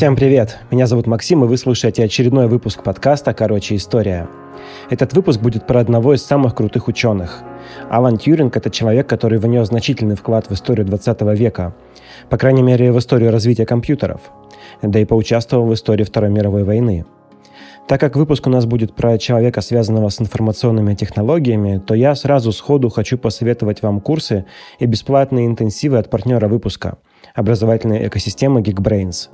Всем привет! Меня зовут Максим, и вы слушаете очередной выпуск подкаста «Короче, история». Этот выпуск будет про одного из самых крутых ученых. Алан Тьюринг – это человек, который внес значительный вклад в историю 20 века, по крайней мере, в историю развития компьютеров, да и поучаствовал в истории Второй мировой войны. Так как выпуск у нас будет про человека, связанного с информационными технологиями, то я сразу сходу хочу посоветовать вам курсы и бесплатные интенсивы от партнера выпуска – образовательной экосистемы Geekbrains.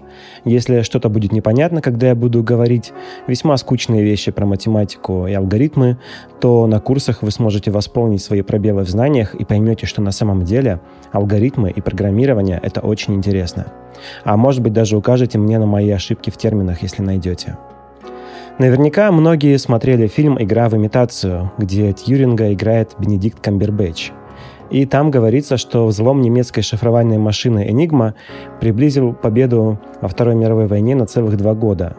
Если что-то будет непонятно, когда я буду говорить весьма скучные вещи про математику и алгоритмы, то на курсах вы сможете восполнить свои пробелы в знаниях и поймете, что на самом деле алгоритмы и программирование — это очень интересно. А может быть даже укажете мне на мои ошибки в терминах, если найдете. Наверняка многие смотрели фильм «Игра в имитацию», где Тьюринга играет Бенедикт Камбербэтч — и там говорится, что взлом немецкой шифровальной машины «Энигма» приблизил победу во Второй мировой войне на целых два года.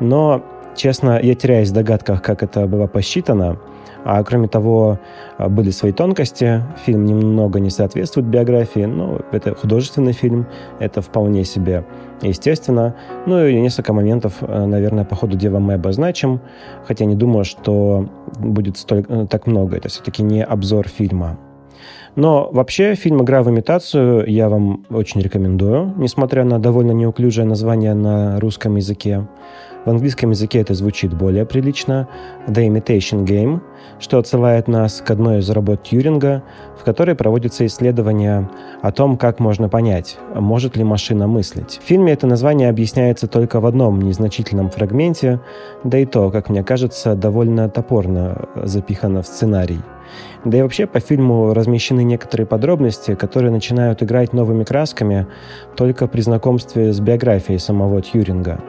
Но, честно, я теряюсь в догадках, как это было посчитано. А кроме того, были свои тонкости. Фильм немного не соответствует биографии, но это художественный фильм, это вполне себе естественно. Ну и несколько моментов, наверное, по ходу дела мы обозначим, хотя не думаю, что будет столь, так много. Это все-таки не обзор фильма. Но вообще фильм «Игра в имитацию» я вам очень рекомендую, несмотря на довольно неуклюжее название на русском языке. В английском языке это звучит более прилично. The Imitation Game, что отсылает нас к одной из работ Тьюринга, в которой проводится исследование о том, как можно понять, может ли машина мыслить. В фильме это название объясняется только в одном незначительном фрагменте, да и то, как мне кажется, довольно топорно запихано в сценарий. Да и вообще по фильму размещены некоторые подробности, которые начинают играть новыми красками только при знакомстве с биографией самого Тьюринга.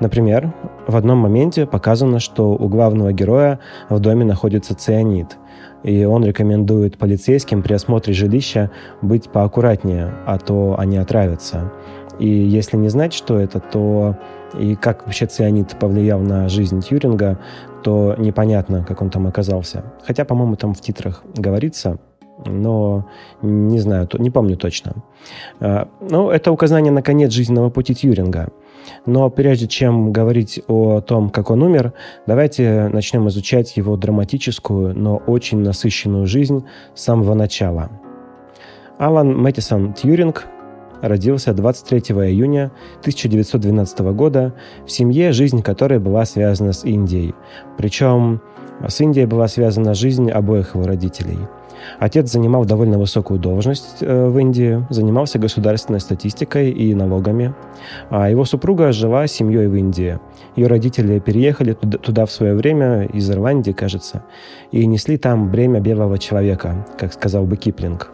Например, в одном моменте показано, что у главного героя в доме находится цианид, и он рекомендует полицейским при осмотре жилища быть поаккуратнее, а то они отравятся. И если не знать, что это, то и как вообще цианид повлиял на жизнь Тьюринга, то непонятно, как он там оказался. Хотя, по-моему, там в титрах говорится, но не знаю, не помню точно. А, ну, это указание на конец жизненного пути Тьюринга. Но прежде чем говорить о том, как он умер, давайте начнем изучать его драматическую, но очень насыщенную жизнь с самого начала. Алан Мэттисон Тьюринг родился 23 июня 1912 года в семье, жизнь которой была связана с Индией. Причем с Индией была связана жизнь обоих его родителей. Отец занимал довольно высокую должность э, в Индии, занимался государственной статистикой и налогами, а его супруга жила с семьей в Индии. Ее родители переехали туда, в свое время, из Ирландии, кажется, и несли там бремя белого человека, как сказал бы Киплинг –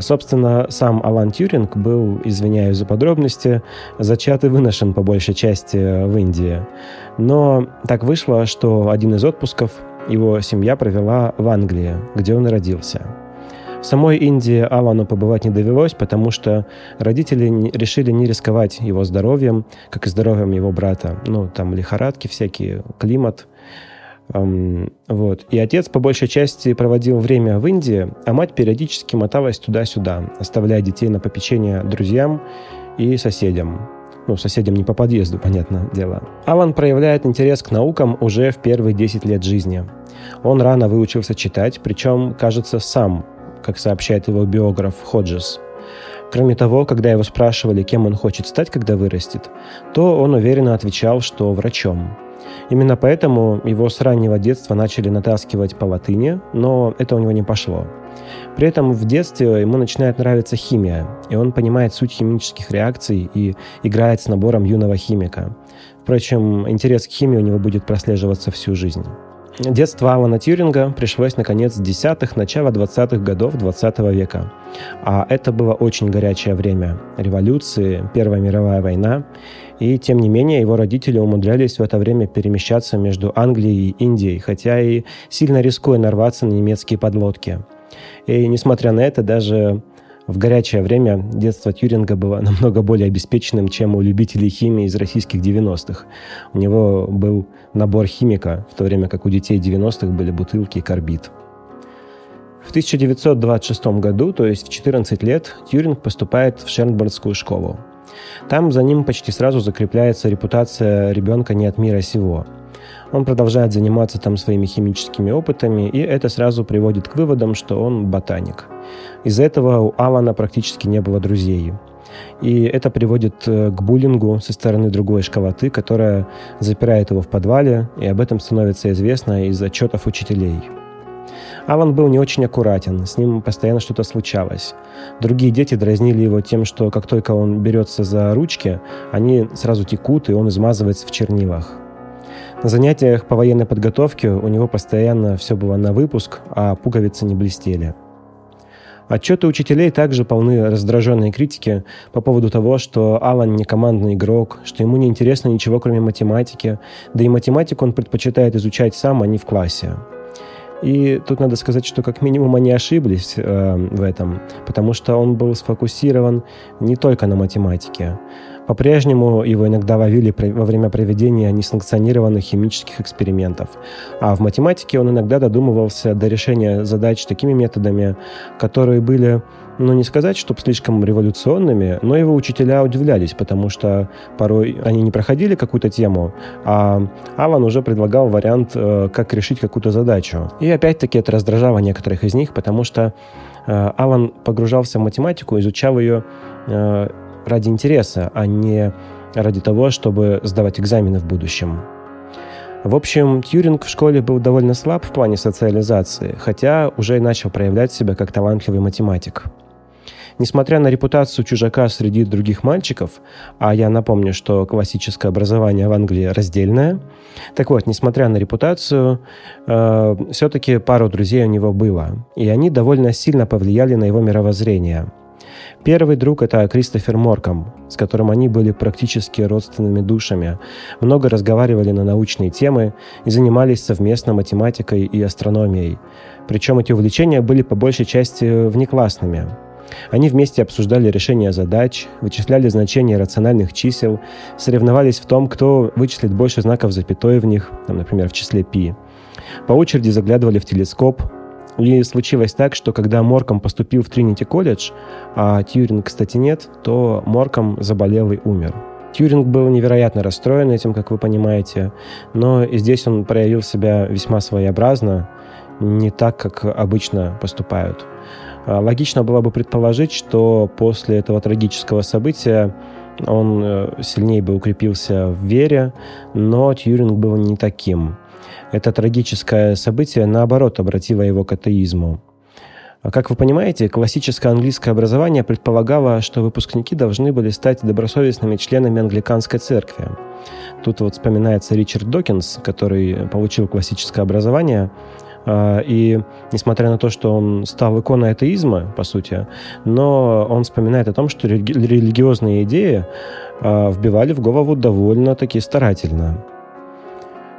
собственно, сам Алан Тьюринг был, извиняюсь за подробности, зачат и выношен по большей части в Индии. Но так вышло, что один из отпусков его семья провела в Англии, где он родился. В самой Индии Алану побывать не довелось, потому что родители решили не рисковать его здоровьем, как и здоровьем его брата. Ну, там лихорадки всякие, климат – вот. И отец по большей части проводил время в Индии, а мать периодически моталась туда-сюда, оставляя детей на попечение друзьям и соседям. Ну, соседям не по подъезду, понятное дело. Алан проявляет интерес к наукам уже в первые 10 лет жизни. Он рано выучился читать, причем, кажется, сам, как сообщает его биограф Ходжес. Кроме того, когда его спрашивали, кем он хочет стать, когда вырастет, то он уверенно отвечал, что врачом. Именно поэтому его с раннего детства начали натаскивать по латыни, но это у него не пошло. При этом в детстве ему начинает нравиться химия, и он понимает суть химических реакций и играет с набором юного химика. Впрочем, интерес к химии у него будет прослеживаться всю жизнь. Детство Алана Тьюринга пришлось на конец десятых, начало двадцатых годов 20 века. А это было очень горячее время. Революции, Первая мировая война. И, тем не менее, его родители умудрялись в это время перемещаться между Англией и Индией, хотя и сильно рискуя нарваться на немецкие подлодки. И, несмотря на это, даже в горячее время детство Тьюринга было намного более обеспеченным, чем у любителей химии из российских 90-х. У него был набор химика, в то время как у детей 90-х были бутылки и карбид. В 1926 году, то есть в 14 лет, Тьюринг поступает в Шернбургскую школу. Там за ним почти сразу закрепляется репутация ребенка не от мира сего. Он продолжает заниматься там своими химическими опытами, и это сразу приводит к выводам, что он ботаник. Из-за этого у Алана практически не было друзей. И это приводит э, к буллингу со стороны другой школоты, которая запирает его в подвале, и об этом становится известно из отчетов учителей. Алан был не очень аккуратен, с ним постоянно что-то случалось. Другие дети дразнили его тем, что как только он берется за ручки, они сразу текут, и он измазывается в чернилах. На занятиях по военной подготовке у него постоянно все было на выпуск, а пуговицы не блестели. Отчеты учителей также полны раздраженной критики по поводу того, что Алан не командный игрок, что ему не интересно ничего, кроме математики, да и математику он предпочитает изучать сам, а не в классе. И тут надо сказать, что как минимум они ошиблись э, в этом, потому что он был сфокусирован не только на математике. По-прежнему его иногда ловили во время проведения несанкционированных химических экспериментов. А в математике он иногда додумывался до решения задач такими методами, которые были, ну не сказать, чтобы слишком революционными, но его учителя удивлялись, потому что порой они не проходили какую-то тему, а Алан уже предлагал вариант, э, как решить какую-то задачу. И опять-таки это раздражало некоторых из них, потому что э, Алан погружался в математику, изучал ее ради интереса, а не ради того, чтобы сдавать экзамены в будущем. В общем, Тьюринг в школе был довольно слаб в плане социализации, хотя уже начал проявлять себя как талантливый математик. Несмотря на репутацию чужака среди других мальчиков, а я напомню, что классическое образование в Англии раздельное, так вот, несмотря на репутацию, э, все-таки пару друзей у него было, и они довольно сильно повлияли на его мировоззрение – Первый друг – это Кристофер Морком, с которым они были практически родственными душами, много разговаривали на научные темы и занимались совместно математикой и астрономией. Причем эти увлечения были по большей части внеклассными. Они вместе обсуждали решения задач, вычисляли значения рациональных чисел, соревновались в том, кто вычислит больше знаков запятой в них, там, например, в числе π. По очереди заглядывали в телескоп, и случилось так, что когда Морком поступил в Тринити колледж, а Тьюринг, кстати, нет, то Морком заболел и умер. Тьюринг был невероятно расстроен этим, как вы понимаете, но и здесь он проявил себя весьма своеобразно, не так, как обычно поступают. А, логично было бы предположить, что после этого трагического события он э, сильнее бы укрепился в вере, но Тьюринг был не таким – это трагическое событие, наоборот, обратило его к атеизму. А как вы понимаете, классическое английское образование предполагало, что выпускники должны были стать добросовестными членами англиканской церкви. Тут вот вспоминается Ричард Докинс, который получил классическое образование, а, и несмотря на то, что он стал иконой атеизма, по сути, но он вспоминает о том, что религиозные идеи а, вбивали в голову довольно-таки старательно.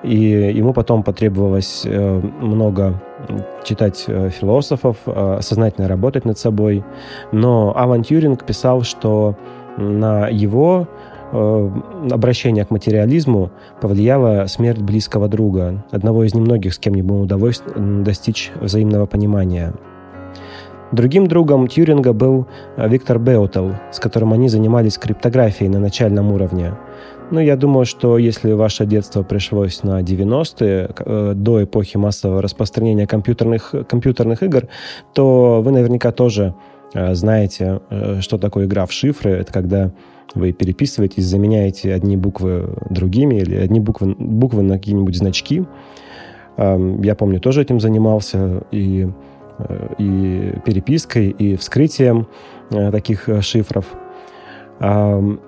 И ему потом потребовалось э, много читать э, философов, э, сознательно работать над собой. Но Алан Тьюринг писал, что на его обращение к материализму повлияла смерть близкого друга, одного из немногих, с кем ему удалось достичь взаимного понимания. Другим другом Тьюринга был Виктор Беутел, с которым они занимались криптографией на начальном уровне. Ну, я думаю, что если ваше детство пришлось на 90-е, э, до эпохи массового распространения компьютерных, компьютерных игр, то вы наверняка тоже э, знаете, э, что такое игра в шифры. Это когда вы переписываетесь, заменяете одни буквы другими или одни буквы, буквы на какие-нибудь значки. Эм, я помню, тоже этим занимался и, и перепиской, и вскрытием таких шифров. Эм,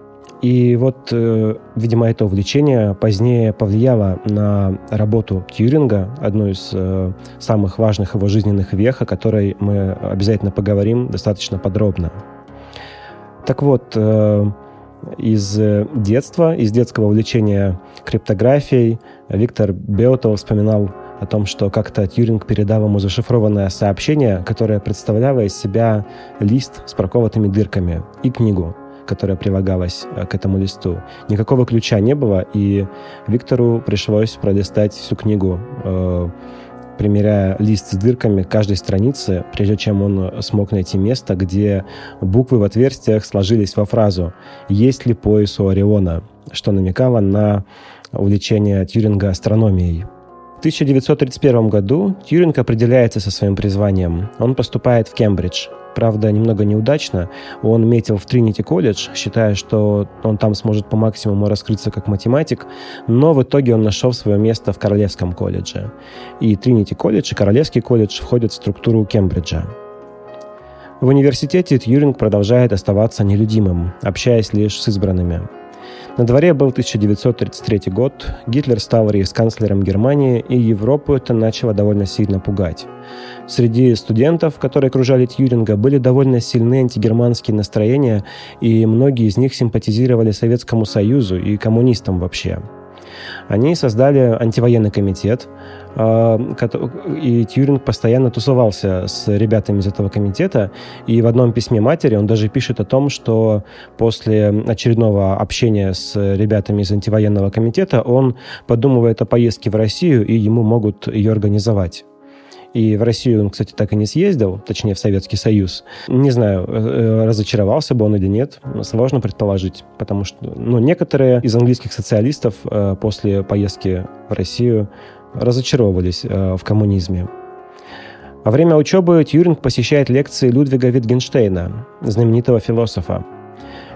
и вот, э, видимо, это увлечение позднее повлияло на работу Тьюринга, одну из э, самых важных его жизненных вех, о которой мы обязательно поговорим достаточно подробно. Так вот, э, из детства, из детского увлечения криптографией Виктор Беутел вспоминал о том, что как-то Тьюринг передал ему зашифрованное сообщение, которое представляло из себя лист с проковатыми дырками и книгу которая прилагалась э, к этому листу. Никакого ключа не было, и Виктору пришлось пролистать всю книгу э, примеряя лист с дырками каждой страницы, прежде чем он смог найти место, где буквы в отверстиях сложились во фразу «Есть ли пояс у Ориона?», что намекало на увлечение Тьюринга астрономией. В 1931 году Тьюринг определяется со своим призванием. Он поступает в Кембридж, правда, немного неудачно. Он метил в Тринити колледж, считая, что он там сможет по максимуму раскрыться как математик, но в итоге он нашел свое место в Королевском колледже. И Тринити колледж и Королевский колледж входят в структуру Кембриджа. В университете Тьюринг продолжает оставаться нелюдимым, общаясь лишь с избранными – на дворе был 1933 год, Гитлер стал рейхсканцлером Германии, и Европу это начало довольно сильно пугать. Среди студентов, которые окружали Тьюринга, были довольно сильные антигерманские настроения, и многие из них симпатизировали Советскому Союзу и коммунистам вообще. Они создали антивоенный комитет, а, и Тьюринг постоянно тусовался с ребятами из этого комитета, и в одном письме матери он даже пишет о том, что после очередного общения с ребятами из антивоенного комитета он подумывает о поездке в Россию, и ему могут ее организовать. И в Россию он, кстати, так и не съездил, точнее, в Советский Союз. Не знаю, э, э, разочаровался бы он или нет, сложно предположить, потому что ну, некоторые из английских социалистов э, после поездки в Россию разочаровывались в коммунизме. Во время учебы Тьюринг посещает лекции Людвига Витгенштейна, знаменитого философа.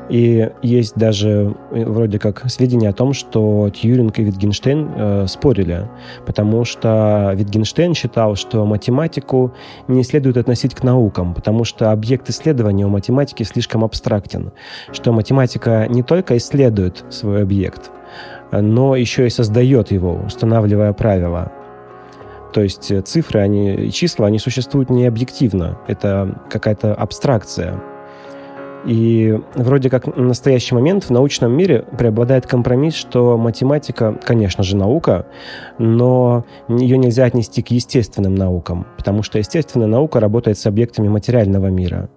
И есть даже э, вроде как сведения о том, что Тьюринг и Витгенштейн э, спорили, потому что Витгенштейн считал, что математику не следует относить к наукам, потому что объект исследования у математики слишком абстрактен, что математика не только исследует свой объект, но еще и создает его, устанавливая правила. То есть э, цифры, они, числа, они существуют не объективно. Это какая-то абстракция. И вроде как в настоящий момент в научном мире преобладает компромисс, что математика, конечно же, наука, но ее нельзя отнести к естественным наукам, потому что естественная наука работает с объектами материального мира.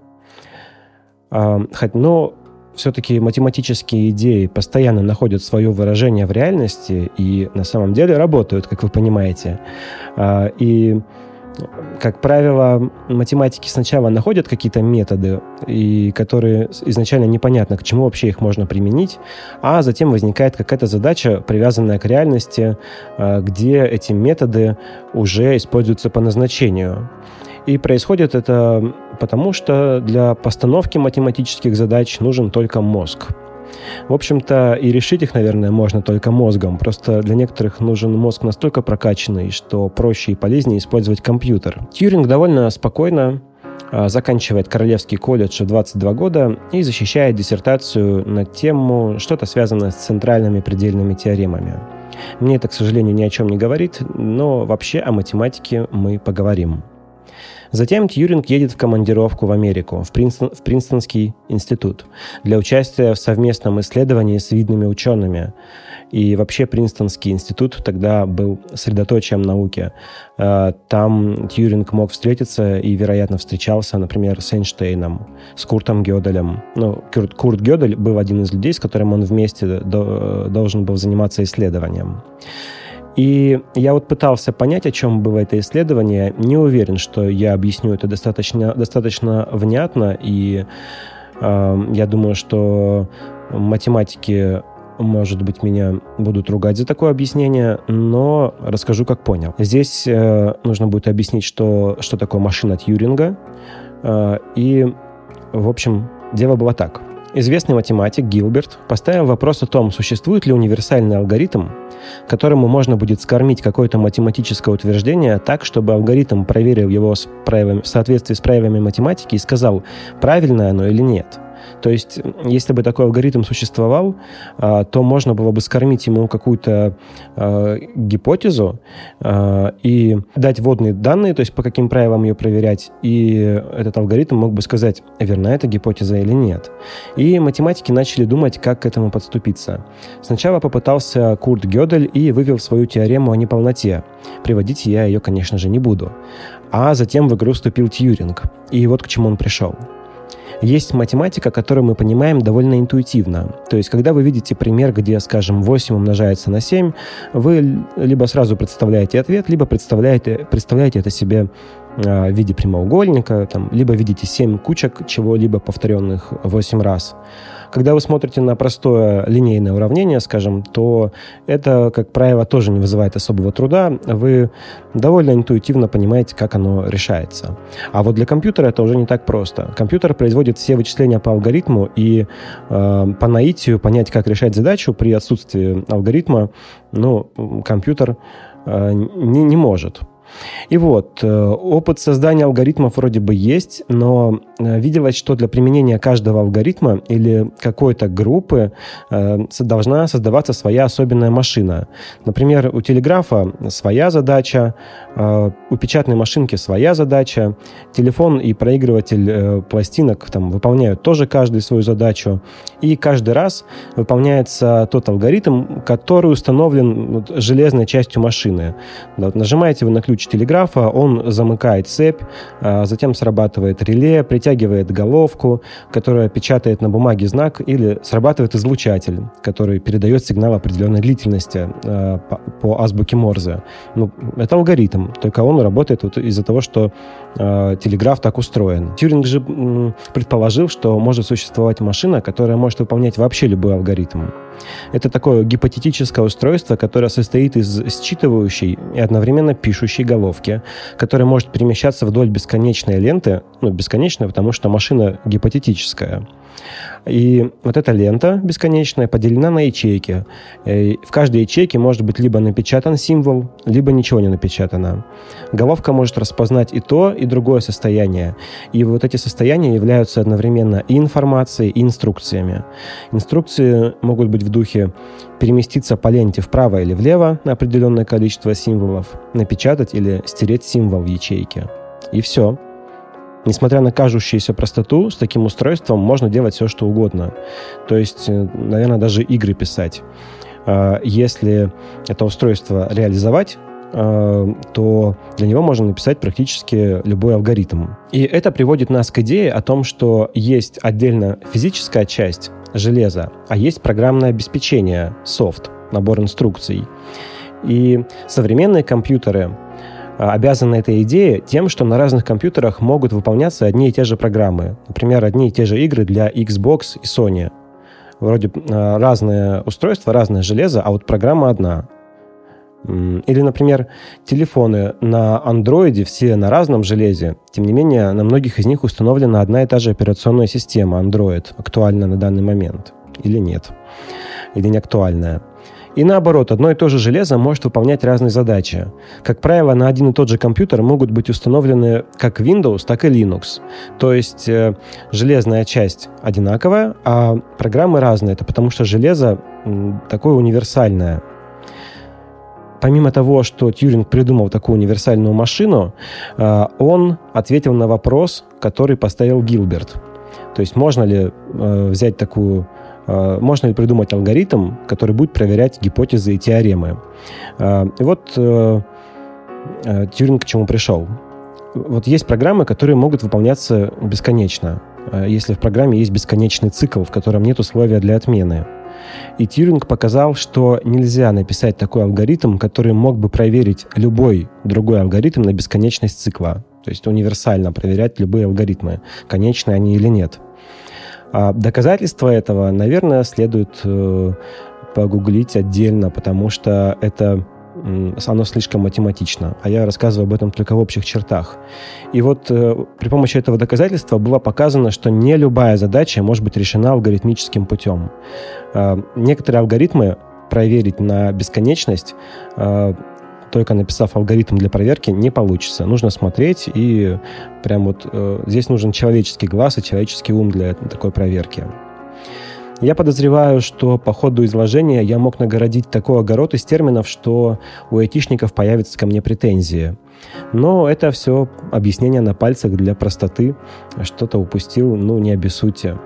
А, но все-таки математические идеи постоянно находят свое выражение в реальности и на самом деле работают, как вы понимаете. А, и как правило, математики сначала находят какие-то методы, и которые изначально непонятно, к чему вообще их можно применить, а затем возникает какая-то задача, привязанная к реальности, а, где эти методы уже используются по назначению. И происходит это потому, что для постановки математических задач нужен только мозг. В общем-то, и решить их, наверное, можно только мозгом. Просто для некоторых нужен мозг настолько прокачанный, что проще и полезнее использовать компьютер. Тьюринг довольно спокойно а, заканчивает Королевский колледж в 22 года и защищает диссертацию на тему что-то связанное с центральными предельными теоремами. Мне это, к сожалению, ни о чем не говорит, но вообще о математике мы поговорим. Затем Тьюринг едет в командировку в Америку, в, Принстон, в Принстонский институт, для участия в совместном исследовании с видными учеными. И вообще Принстонский институт тогда был средоточием науки. Э, там Тьюринг мог встретиться и, вероятно, встречался, например, с Эйнштейном, с Куртом Гёделем. Ну, Курт, Курт Гёдель был один из людей, с которым он вместе должен был заниматься исследованием. И я вот пытался понять, о чем было это исследование. Не уверен, что я объясню это достаточно, достаточно внятно. И э, я думаю, что математики может быть, меня будут ругать за такое объяснение, но расскажу, как понял. Здесь э, нужно будет объяснить, что, что такое машина Тьюринга. Э, и, в общем, дело было так. Известный математик Гилберт поставил вопрос о том, существует ли универсальный алгоритм, которому можно будет скормить какое-то математическое утверждение так, чтобы алгоритм проверил его с правилами, в соответствии с правилами математики и сказал, правильно оно или нет – то есть, если бы такой алгоритм существовал, а, то можно было бы скормить ему какую-то а, гипотезу а, и дать вводные данные, то есть по каким правилам ее проверять, и этот алгоритм мог бы сказать, верна эта гипотеза или нет. И математики начали думать, как к этому подступиться. Сначала попытался Курт Гёдель и вывел свою теорему о неполноте. Приводить я ее, конечно же, не буду. А затем в игру вступил Тьюринг. И вот к чему он пришел. Есть математика, которую мы понимаем довольно интуитивно. То есть, когда вы видите пример, где, скажем, 8 умножается на 7, вы либо сразу представляете ответ, либо представляете, представляете это себе в виде прямоугольника, там, либо видите 7 кучек чего-либо повторенных 8 раз. Когда вы смотрите на простое линейное уравнение, скажем, то это, как правило, тоже не вызывает особого труда. Вы довольно интуитивно понимаете, как оно решается. А вот для компьютера это уже не так просто. Компьютер производит все вычисления по алгоритму, и э, по наитию понять, как решать задачу при отсутствии алгоритма, ну, компьютер э, не, не может. И вот, э, опыт создания алгоритмов вроде бы есть, но э, виделось, что для применения каждого алгоритма или какой-то группы э, должна создаваться своя особенная машина. Например, у телеграфа своя задача, у печатной машинки своя задача, телефон и проигрыватель пластинок там, выполняют тоже каждый свою задачу, и каждый раз выполняется тот алгоритм, который установлен железной частью машины. Вот, нажимаете вы на ключ телеграфа, он замыкает цепь, а, затем срабатывает реле, притягивает головку, которая печатает на бумаге знак, или срабатывает излучатель, который передает сигнал определенной длительности а, по азбуке Морзе. Ну, это алгоритм, только он работает вот из-за того, что э, телеграф так устроен. Тьюринг же предположил, что может существовать машина, которая может выполнять вообще любой алгоритм. Это такое гипотетическое устройство, которое состоит из считывающей и одновременно пишущей головки, которая может перемещаться вдоль бесконечной ленты, ну, бесконечная, потому что машина гипотетическая. И вот эта лента бесконечная поделена на ячейки. И в каждой ячейке может быть либо напечатан символ, либо ничего не напечатано. Головка может распознать и то, и другое состояние. И вот эти состояния являются одновременно и информацией, и инструкциями. Инструкции могут быть в духе переместиться по ленте вправо или влево на определенное количество символов, напечатать или стереть символ в ячейке. И все. Несмотря на кажущуюся простоту, с таким устройством можно делать все, что угодно. То есть, э, наверное, даже игры писать. А, если это устройство реализовать, а, то для него можно написать практически любой алгоритм. И это приводит нас к идее о том, что есть отдельно физическая часть железа, а есть программное обеспечение, софт, набор инструкций. И современные компьютеры а, обязаны этой идее тем, что на разных компьютерах могут выполняться одни и те же программы. Например, одни и те же игры для Xbox и Sony. Вроде а, разные устройства, разное железо, а вот программа одна. Или, например, телефоны на андроиде все на разном железе. Тем не менее, на многих из них установлена одна и та же операционная система Android, актуальна на данный момент. Или нет. Или не актуальная. И наоборот, одно и то же железо может выполнять разные задачи. Как правило, на один и тот же компьютер могут быть установлены как Windows, так и Linux. То есть э, железная часть одинаковая, а программы разные. Это потому что железо э, такое универсальное. Помимо того, что Тьюринг придумал такую универсальную машину, э, он ответил на вопрос, который поставил Гилберт. То есть можно ли э, взять такую Э, можно ли придумать алгоритм, который будет проверять гипотезы и теоремы. И вот Тьюринг к чему пришел. Вот есть программы, которые могут выполняться бесконечно, если в программе есть бесконечный цикл, в котором нет условия для отмены. И Тьюринг показал, что нельзя написать такой алгоритм, который мог бы проверить любой другой алгоритм на бесконечность цикла. То есть универсально проверять любые алгоритмы, конечные они или нет. А доказательства этого, наверное, следует э, погуглить отдельно, потому что это оно слишком математично, а я рассказываю об этом только в общих чертах. И вот э, при помощи этого доказательства было показано, что не любая задача может быть решена алгоритмическим путем. Э, некоторые алгоритмы проверить на бесконечность э, только написав алгоритм для проверки, не получится. Нужно смотреть, и прям вот э, здесь нужен человеческий глаз и человеческий ум для такой проверки. Я подозреваю, что по ходу изложения я мог нагородить такой огород из терминов, что у айтишников появятся ко мне претензии. Но это все объяснение на пальцах для простоты. Что-то упустил, ну, не обессудьте.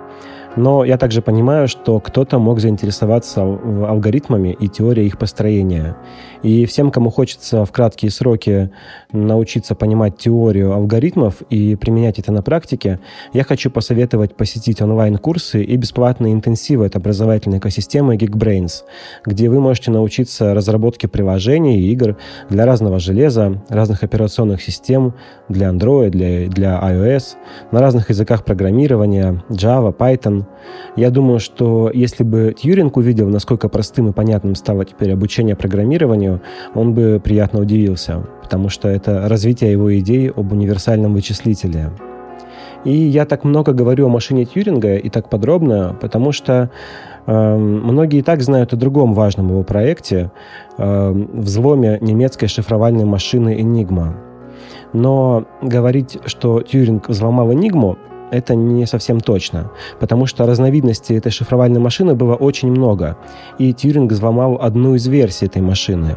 Но я также понимаю, что кто-то мог заинтересоваться алгоритмами и теорией их построения. И всем, кому хочется в краткие сроки научиться понимать теорию алгоритмов и применять это на практике, я хочу посоветовать посетить онлайн-курсы и бесплатные интенсивы от образовательной экосистемы Geekbrains, где вы можете научиться разработке приложений и игр для разного железа, разных операционных систем, для Android, для, для iOS, на разных языках программирования, Java, Python. Я думаю, что если бы Тьюринг увидел, насколько простым и понятным стало теперь обучение программированию, он бы приятно удивился, потому что это развитие его идей об универсальном вычислителе. И я так много говорю о машине Тьюринга и так подробно, потому что э, многие и так знают о другом важном его проекте э, взломе немецкой шифровальной машины Enigma. Но говорить, что Тьюринг взломал Enigma, это не совсем точно, потому что разновидностей этой шифровальной машины было очень много, и Тьюринг взломал одну из версий этой машины.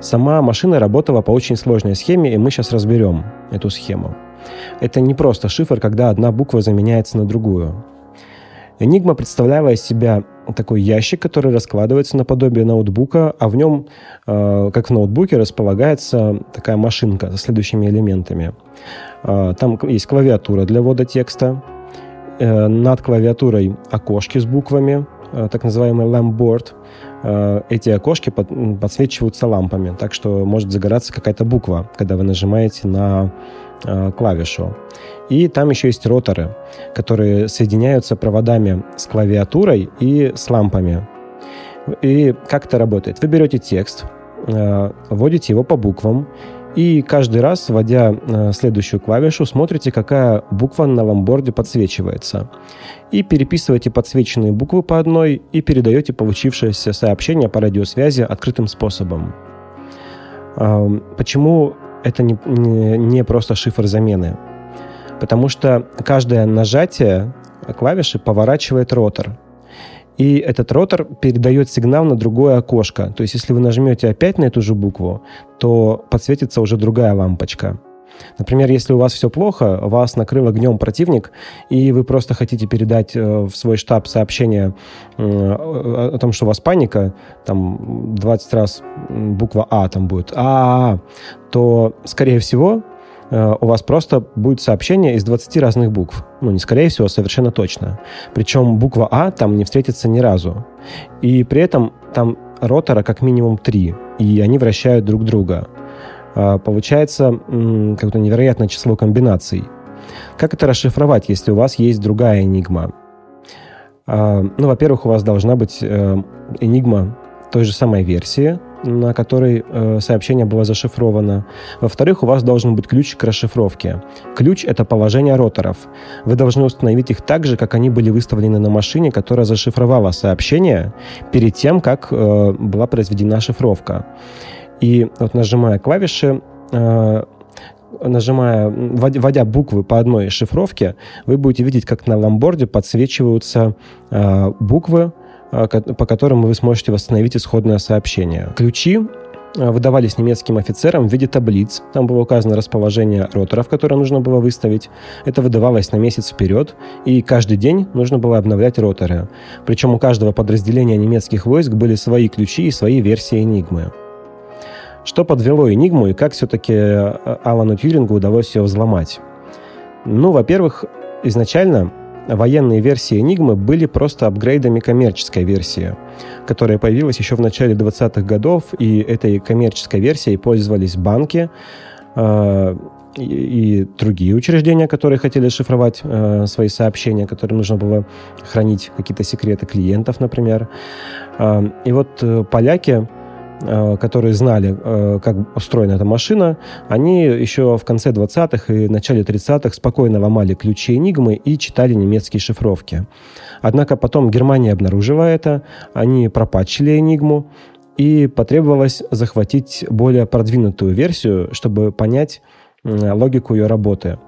Сама машина работала по очень сложной схеме, и мы сейчас разберем эту схему. Это не просто шифр, когда одна буква заменяется на другую. Enigma представляла из себя такой ящик, который раскладывается наподобие ноутбука, а в нем, э, как в ноутбуке, располагается такая машинка со следующими элементами. Э, там есть клавиатура для ввода текста, э, над клавиатурой окошки с буквами, так называемый lamp Э, эти окошки под, подсвечиваются лампами, так что может загораться какая-то буква, когда вы нажимаете на э, клавишу. И там еще есть роторы, которые соединяются проводами с клавиатурой и с лампами. И как это работает? Вы берете текст, э, вводите его по буквам, и каждый раз, вводя э, следующую клавишу, смотрите, какая буква на ламборде подсвечивается. И переписываете подсвеченные буквы по одной и передаете получившееся сообщение по радиосвязи открытым способом. Почему это не, не, не просто шифр замены? Потому что каждое нажатие клавиши поворачивает ротор. И этот ротор передает сигнал на другое окошко. То есть, если вы нажмете опять на эту же букву, то подсветится уже другая лампочка. Например, если у вас все плохо, вас накрыл огнем противник, и вы просто хотите передать э, в свой штаб сообщение о том, что у вас паника, там 20 раз буква А там будет, а, то, скорее всего, Э, у вас просто будет сообщение из 20 разных букв. Ну, не скорее всего, совершенно точно. Причем буква А там не встретится ни разу. И при этом там ротора как минимум три, и они вращают друг друга. Э, получается какое-то невероятное число комбинаций. Как это расшифровать, если у вас есть другая энигма? Э, ну, во-первых, у вас должна быть энигма той же самой версии, на которой э, сообщение было зашифровано. Во-вторых, у вас должен быть ключ к расшифровке. Ключ — это положение роторов. Вы должны установить их так же, как они были выставлены на машине, которая зашифровала сообщение перед тем, как э, была произведена шифровка. И вот нажимая клавиши, э, нажимая, вводя буквы по одной шифровке, вы будете видеть, как на ламборде подсвечиваются э, буквы, по которым вы сможете восстановить исходное сообщение. Ключи а, выдавались немецким офицерам в виде таблиц. Там было указано расположение роторов, которые нужно было выставить. Это выдавалось на месяц вперед, и каждый день нужно было обновлять роторы. Причем у каждого подразделения немецких войск были свои ключи и свои версии Энигмы. Что подвело Энигму и как все-таки а, Алану Тьюрингу удалось ее взломать? Ну, во-первых, изначально военные версии Enigma были просто апгрейдами коммерческой версии, которая появилась еще в начале 20-х годов, и этой коммерческой версией пользовались банки э, и, и другие учреждения, которые хотели шифровать э, свои сообщения, которые нужно было хранить какие-то секреты клиентов, например. Э, и вот э, поляки которые знали, э, как устроена эта машина, они еще в конце 20-х и начале 30-х спокойно ломали ключи Энигмы и читали немецкие шифровки. Однако потом Германия обнаружила это, они пропатчили Энигму, и потребовалось захватить более продвинутую версию, чтобы понять логику ее работы.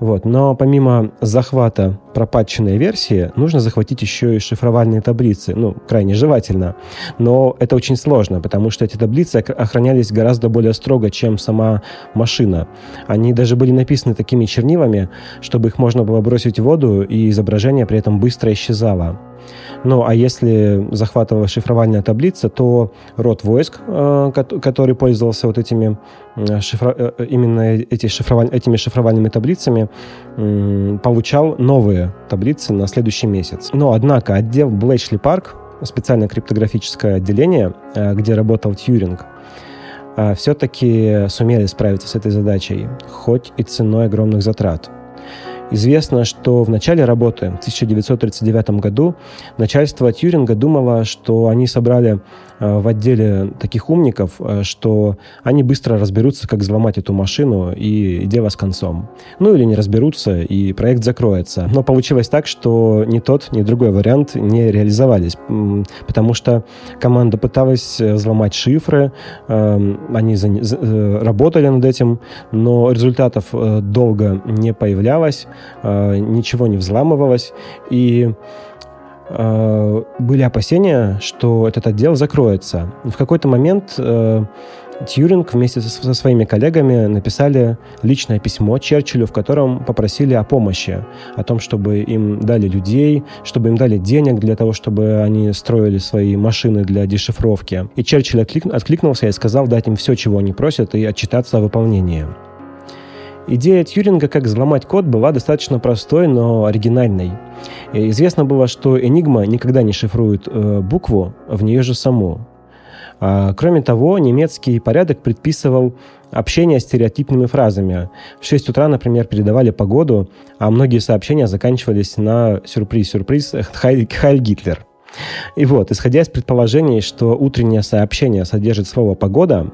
Вот. Но помимо захвата пропатченной версии, нужно захватить еще и шифровальные таблицы. Ну, крайне желательно. Но это очень сложно, потому что эти таблицы охранялись гораздо более строго, чем сама машина. Они даже были написаны такими чернилами, чтобы их можно было бросить в воду, и изображение при этом быстро исчезало. Ну, а если захватывала шифровальная таблица, то род войск, э, который пользовался вот этими шифро... Э, именно эти шифроваль... этими шифровальными таблицами, получал новые таблицы на следующий месяц. Но, однако, отдел Блэчли Парк, специальное криптографическое отделение, э, где работал Тьюринг, все-таки сумели справиться с этой задачей, хоть и ценой огромных затрат. Известно, что в начале работы, в 1939 году, начальство Тьюринга думало, что они собрали э, в отделе таких умников, э, что они быстро разберутся, как взломать эту машину, и дело с концом. Ну или не разберутся, и проект закроется. Но получилось так, что ни тот, ни другой вариант не реализовались, потому что команда пыталась э, взломать шифры, они работали над этим, но результатов долго не появлялось, Э, ничего не взламывалось, и э, были опасения, что этот отдел закроется. В какой-то момент э, Тьюринг вместе со своими коллегами написали личное письмо Черчиллю, в котором попросили о помощи, о том, чтобы им дали людей, чтобы им дали денег для того, чтобы они строили свои машины для дешифровки. И Черчилль откликнулся и сказал дать им все, чего они просят, и отчитаться о выполнении. Идея Тьюринга, как взломать код, была достаточно простой, но оригинальной. И известно было, что Enigma никогда не шифрует э, букву в нее же саму. А, кроме того, немецкий порядок предписывал общение стереотипными фразами. В 6 утра, например, передавали погоду, а многие сообщения заканчивались на сюрприз-сюрприз «Хайль, Хайль Гитлер». И вот, исходя из предположений, что утреннее сообщение содержит слово «погода»,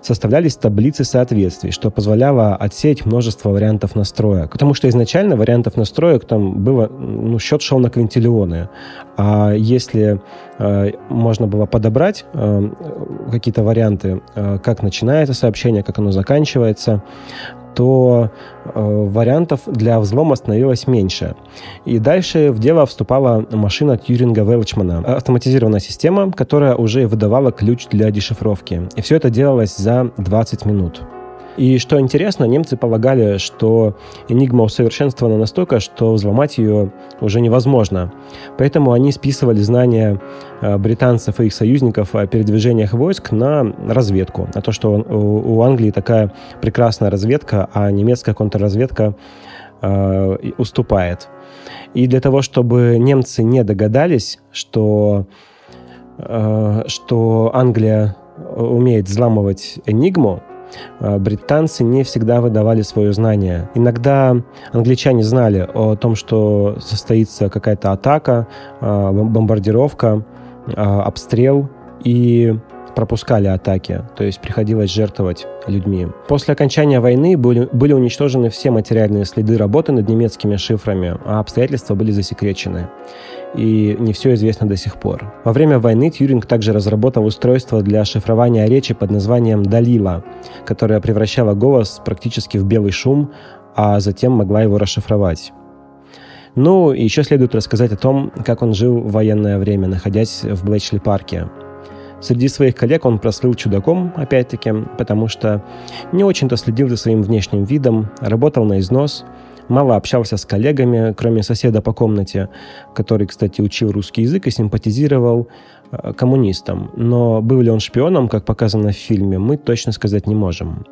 составлялись таблицы соответствий, что позволяло отсеять множество вариантов настроек. Потому что изначально вариантов настроек там было, ну, счет шел на квинтиллионы. А если э, можно было подобрать э, какие-то варианты, э, как начинается сообщение, как оно заканчивается, то э, вариантов для взлома становилось меньше. И дальше в дело вступала машина Тьюринга Велчмана, автоматизированная система, которая уже выдавала ключ для дешифровки. И все это делалось за 20 минут. И что интересно, немцы полагали, что Enigma усовершенствована настолько, что взломать ее уже невозможно. Поэтому они списывали знания э, британцев и их союзников о передвижениях войск на разведку. На то, что у Англии такая прекрасная разведка, а немецкая контрразведка э, уступает. И для того, чтобы немцы не догадались, что, э, что Англия умеет взламывать Энигму, британцы не всегда выдавали свое знание. Иногда англичане знали о том, что состоится какая-то атака, а, бомбардировка, а, обстрел, и пропускали атаки, то есть приходилось жертвовать людьми. После окончания войны были, были уничтожены все материальные следы работы над немецкими шифрами, а обстоятельства были засекречены и не все известно до сих пор. Во время войны Тьюринг также разработал устройство для шифрования речи под названием «Далила», которое превращало голос практически в белый шум, а затем могла его расшифровать. Ну, и еще следует рассказать о том, как он жил в военное время, находясь в Блэчли-парке. Среди своих коллег он прослыл чудаком, опять-таки, потому что не очень-то следил за своим внешним видом, работал на износ – мало общался с коллегами, кроме соседа по комнате, который, кстати, учил русский язык и симпатизировал э, коммунистам. Но был ли он шпионом, как показано в фильме, мы точно сказать не можем.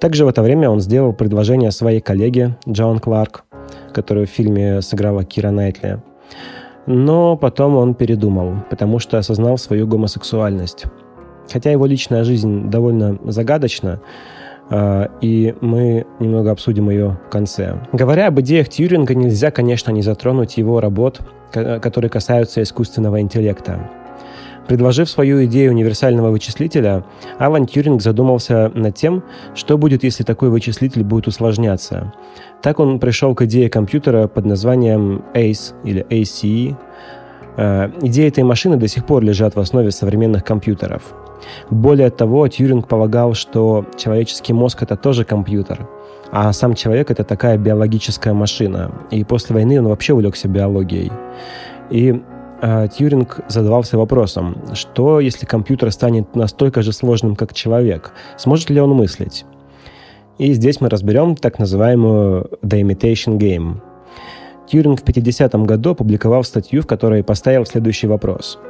Также в это время он сделал предложение своей коллеге Джоан Кларк, которую в фильме сыграла Кира Найтли. Но потом он передумал, потому что осознал свою гомосексуальность. Хотя его личная жизнь довольно загадочна, и мы немного обсудим ее в конце. Говоря об идеях Тьюринга, нельзя, конечно, не затронуть его работ, которые касаются искусственного интеллекта. Предложив свою идею универсального вычислителя, Алан Тьюринг задумался над тем, что будет, если такой вычислитель будет усложняться. Так он пришел к идее компьютера под названием ACE или ACE. А, идеи этой машины до сих пор лежат в основе современных компьютеров – более того, Тьюринг полагал, что человеческий мозг — это тоже компьютер. а сам человек — это такая биологическая машина. И после войны он вообще увлекся биологией. И э, Тьюринг задавался вопросом, что если компьютер станет настолько же сложным, как человек? Сможет ли он мыслить? И здесь мы разберем так называемую The Imitation Game. Тьюринг в 50-м году опубликовал статью, в которой поставил следующий вопрос –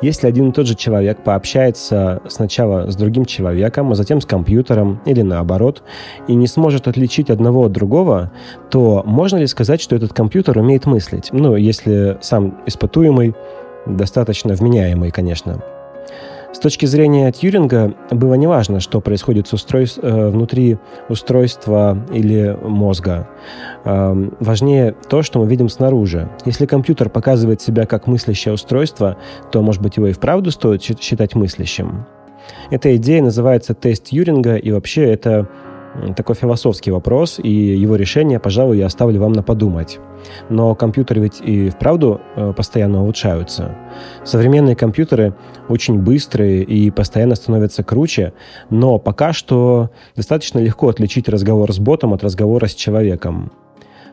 если один и тот же человек пообщается сначала с другим человеком, а затем с компьютером или наоборот, и не сможет отличить одного от другого, то можно ли сказать, что этот компьютер умеет мыслить? Ну, если сам испытуемый достаточно вменяемый, конечно. С точки зрения Тьюринга было неважно, что происходит с устройств, э, внутри устройства или мозга. Э, важнее то, что мы видим снаружи. Если компьютер показывает себя как мыслящее устройство, то, может быть, его и вправду стоит считать мыслящим. Эта идея называется тест Тьюринга, и вообще это такой философский вопрос, и его решение, пожалуй, я оставлю вам на подумать. Но компьютеры ведь и вправду э, постоянно улучшаются. Современные компьютеры очень быстрые и постоянно становятся круче, но пока что достаточно легко отличить разговор с ботом от разговора с человеком.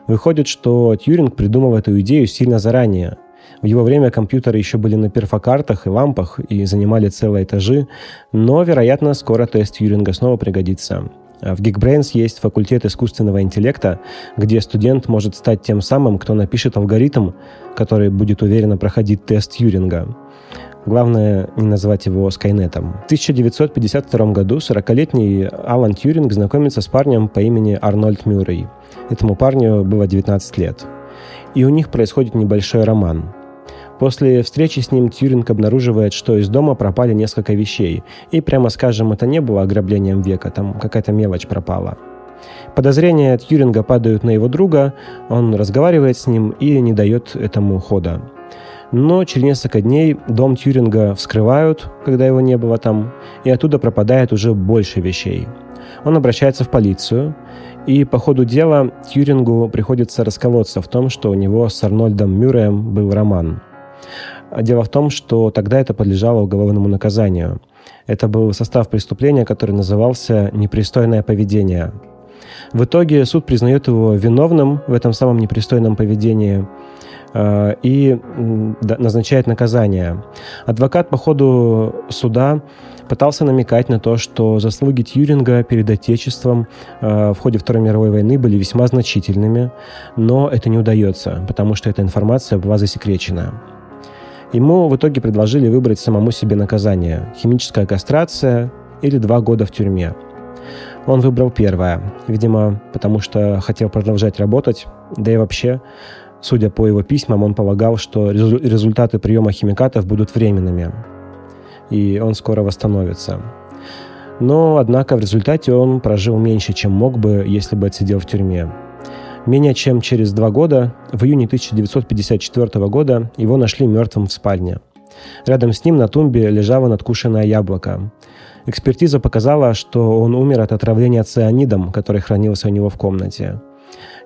Выходит, что Тьюринг придумал эту идею сильно заранее. В его время компьютеры еще были на перфокартах и лампах и занимали целые этажи, но, вероятно, скоро тест Тьюринга снова пригодится. А в Geekbrains есть факультет искусственного интеллекта, где студент может стать тем самым, кто напишет алгоритм, который будет уверенно проходить тест Юринга. Главное не назвать его Скайнетом. В 1952 году 40-летний Алан Тьюринг знакомится с парнем по имени Арнольд Мюррей. Этому парню было 19 лет. И у них происходит небольшой роман. После встречи с ним Тьюринг обнаруживает, что из дома пропали несколько вещей. И, прямо скажем, это не было ограблением века, там какая-то мелочь пропала. Подозрения Тьюринга падают на его друга, он разговаривает с ним и не дает этому хода. Но через несколько дней дом Тьюринга вскрывают, когда его не было там, и оттуда пропадает уже больше вещей. Он обращается в полицию, и по ходу дела Тьюрингу приходится расколоться в том, что у него с Арнольдом Мюрреем был роман – дело в том, что тогда это подлежало уголовному наказанию. Это был состав преступления, который назывался «непристойное поведение». В итоге суд признает его виновным в этом самом непристойном поведении э, и назначает наказание. Адвокат по ходу суда пытался намекать на то, что заслуги Тьюринга перед Отечеством э, в ходе Второй мировой войны были весьма значительными, но это не удается, потому что эта информация была засекречена. Ему в итоге предложили выбрать самому себе наказание – химическая кастрация или два года в тюрьме. Он выбрал первое, видимо, потому что хотел продолжать работать, да и вообще, судя по его письмам, он полагал, что результаты приема химикатов будут временными, и он скоро восстановится. Но, однако, в результате он прожил меньше, чем мог бы, если бы отсидел в тюрьме. Менее чем через два года, в июне 1954 года, его нашли мертвым в спальне. Рядом с ним на тумбе лежало надкушенное яблоко. Экспертиза показала, что он умер от отравления цианидом, который хранился у него в комнате.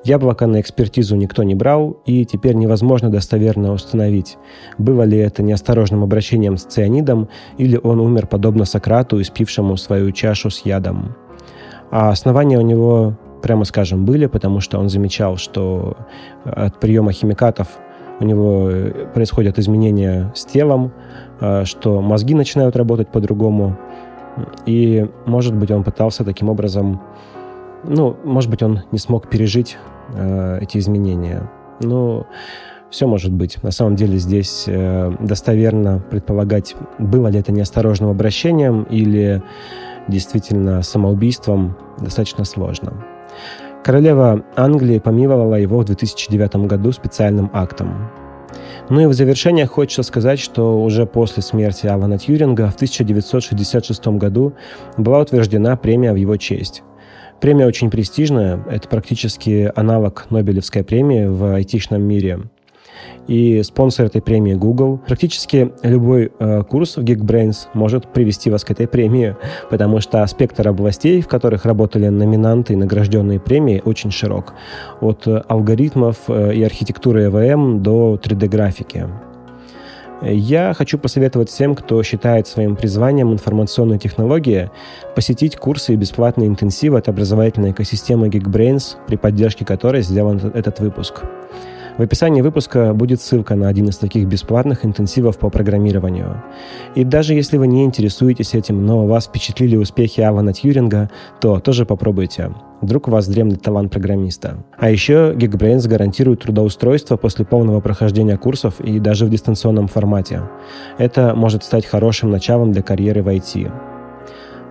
Яблоко на экспертизу никто не брал, и теперь невозможно достоверно установить, было ли это неосторожным обращением с цианидом, или он умер подобно Сократу, испившему свою чашу с ядом. А основания у него прямо скажем, были, потому что он замечал, что от приема химикатов у него э, происходят изменения с телом, э, что мозги начинают работать по-другому. И, может быть, он пытался таким образом, ну, может быть, он не смог пережить э, эти изменения. Ну, все может быть. На самом деле здесь э, достоверно предполагать, было ли это неосторожным обращением или действительно самоубийством, достаточно сложно. Королева Англии помиловала его в 2009 году специальным актом. Ну и в завершение хочется сказать, что уже после смерти Алана Тьюринга в 1966 году была утверждена премия в его честь. Премия очень престижная, это практически аналог Нобелевской премии в айтишном мире – и спонсор этой премии Google. Практически любой э, курс в Geekbrains может привести вас к этой премии, потому что спектр областей, в которых работали номинанты и награжденные премии, очень широк. От алгоритмов э, и архитектуры ЭВМ до 3D-графики. Я хочу посоветовать всем, кто считает своим призванием информационные технологии, посетить курсы и бесплатные интенсивы от образовательной экосистемы Geekbrains, при поддержке которой сделан этот выпуск. В описании выпуска будет ссылка на один из таких бесплатных интенсивов по программированию. И даже если вы не интересуетесь этим, но вас впечатлили успехи Авана Тьюринга, то тоже попробуйте. Вдруг у вас дремлет талант программиста. А еще Geekbrains гарантирует трудоустройство после полного прохождения курсов и даже в дистанционном формате. Это может стать хорошим началом для карьеры в IT.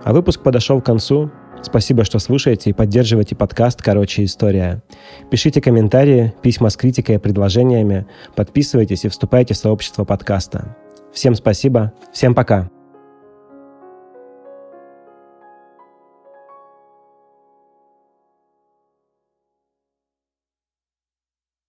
А выпуск подошел к концу. Спасибо, что слушаете и поддерживаете подкаст «Короче, история». Пишите комментарии, письма с критикой и предложениями, подписывайтесь и вступайте в сообщество подкаста. Всем спасибо, всем пока.